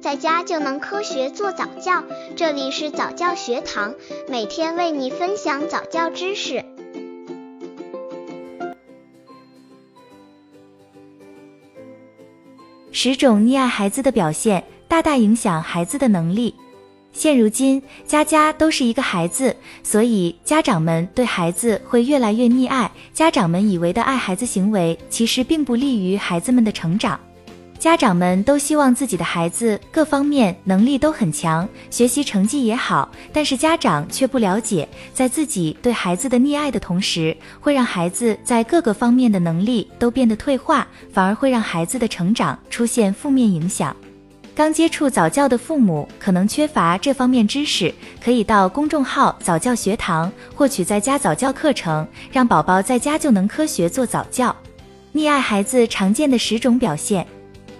在家就能科学做早教。这里是早教学堂，每天为你分享早教知识。十种溺爱孩子的表现，大大影响孩子的能力。现如今，家家都是一个孩子，所以家长们对孩子会越来越溺爱。家长们以为的爱孩子行为，其实并不利于孩子们的成长。家长们都希望自己的孩子各方面能力都很强，学习成绩也好，但是家长却不了解，在自己对孩子的溺爱的同时，会让孩子在各个方面的能力都变得退化，反而会让孩子的成长出现负面影响。刚接触早教的父母可能缺乏这方面知识，可以到公众号早教学堂获取在家早教课程，让宝宝在家就能科学做早教。溺爱孩子常见的十种表现：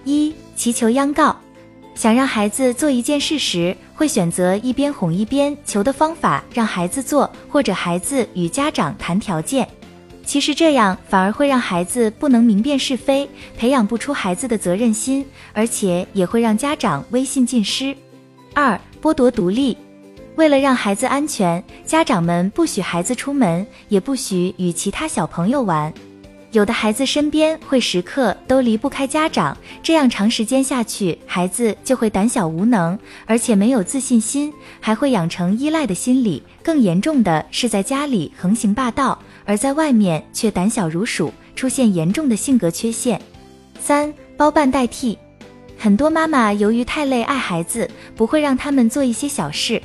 一、祈求央告，想让孩子做一件事时，会选择一边哄一边求的方法让孩子做，或者孩子与家长谈条件。其实这样反而会让孩子不能明辨是非，培养不出孩子的责任心，而且也会让家长威信尽失。二、剥夺独立，为了让孩子安全，家长们不许孩子出门，也不许与其他小朋友玩。有的孩子身边会时刻都离不开家长，这样长时间下去，孩子就会胆小无能，而且没有自信心，还会养成依赖的心理。更严重的是，在家里横行霸道，而在外面却胆小如鼠，出现严重的性格缺陷。三、包办代替，很多妈妈由于太累爱孩子，不会让他们做一些小事。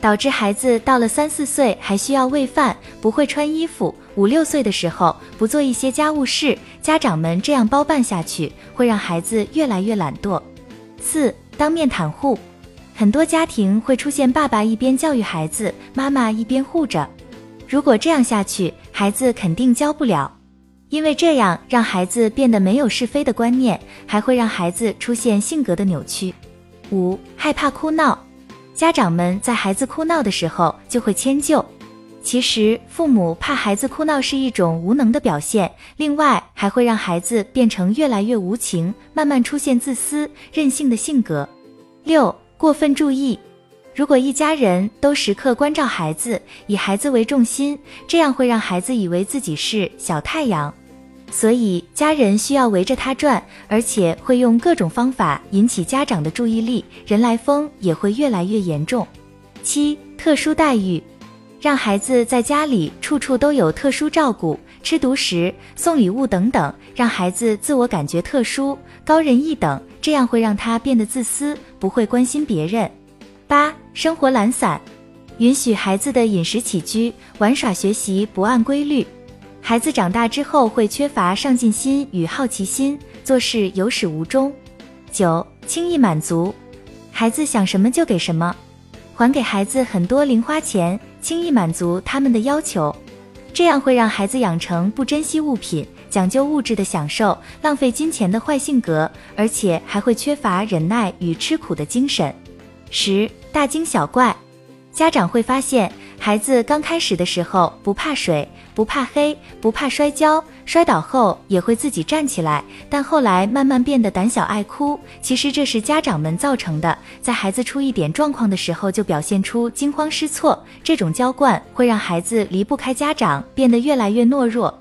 导致孩子到了三四岁还需要喂饭，不会穿衣服；五六岁的时候不做一些家务事，家长们这样包办下去，会让孩子越来越懒惰。四、当面袒护，很多家庭会出现爸爸一边教育孩子，妈妈一边护着。如果这样下去，孩子肯定教不了，因为这样让孩子变得没有是非的观念，还会让孩子出现性格的扭曲。五、害怕哭闹。家长们在孩子哭闹的时候就会迁就，其实父母怕孩子哭闹是一种无能的表现，另外还会让孩子变成越来越无情，慢慢出现自私任性的性格。六、过分注意，如果一家人都时刻关照孩子，以孩子为重心，这样会让孩子以为自己是小太阳。所以家人需要围着他转，而且会用各种方法引起家长的注意力，人来疯也会越来越严重。七、特殊待遇，让孩子在家里处处都有特殊照顾，吃独食、送礼物等等，让孩子自我感觉特殊、高人一等，这样会让他变得自私，不会关心别人。八、生活懒散，允许孩子的饮食起居、玩耍、学习不按规律。孩子长大之后会缺乏上进心与好奇心，做事有始无终。九、轻易满足，孩子想什么就给什么，还给孩子很多零花钱，轻易满足他们的要求，这样会让孩子养成不珍惜物品、讲究物质的享受、浪费金钱的坏性格，而且还会缺乏忍耐与吃苦的精神。十、大惊小怪，家长会发现。孩子刚开始的时候不怕水，不怕黑，不怕摔跤，摔倒后也会自己站起来。但后来慢慢变得胆小爱哭，其实这是家长们造成的。在孩子出一点状况的时候就表现出惊慌失措，这种娇惯会让孩子离不开家长，变得越来越懦弱。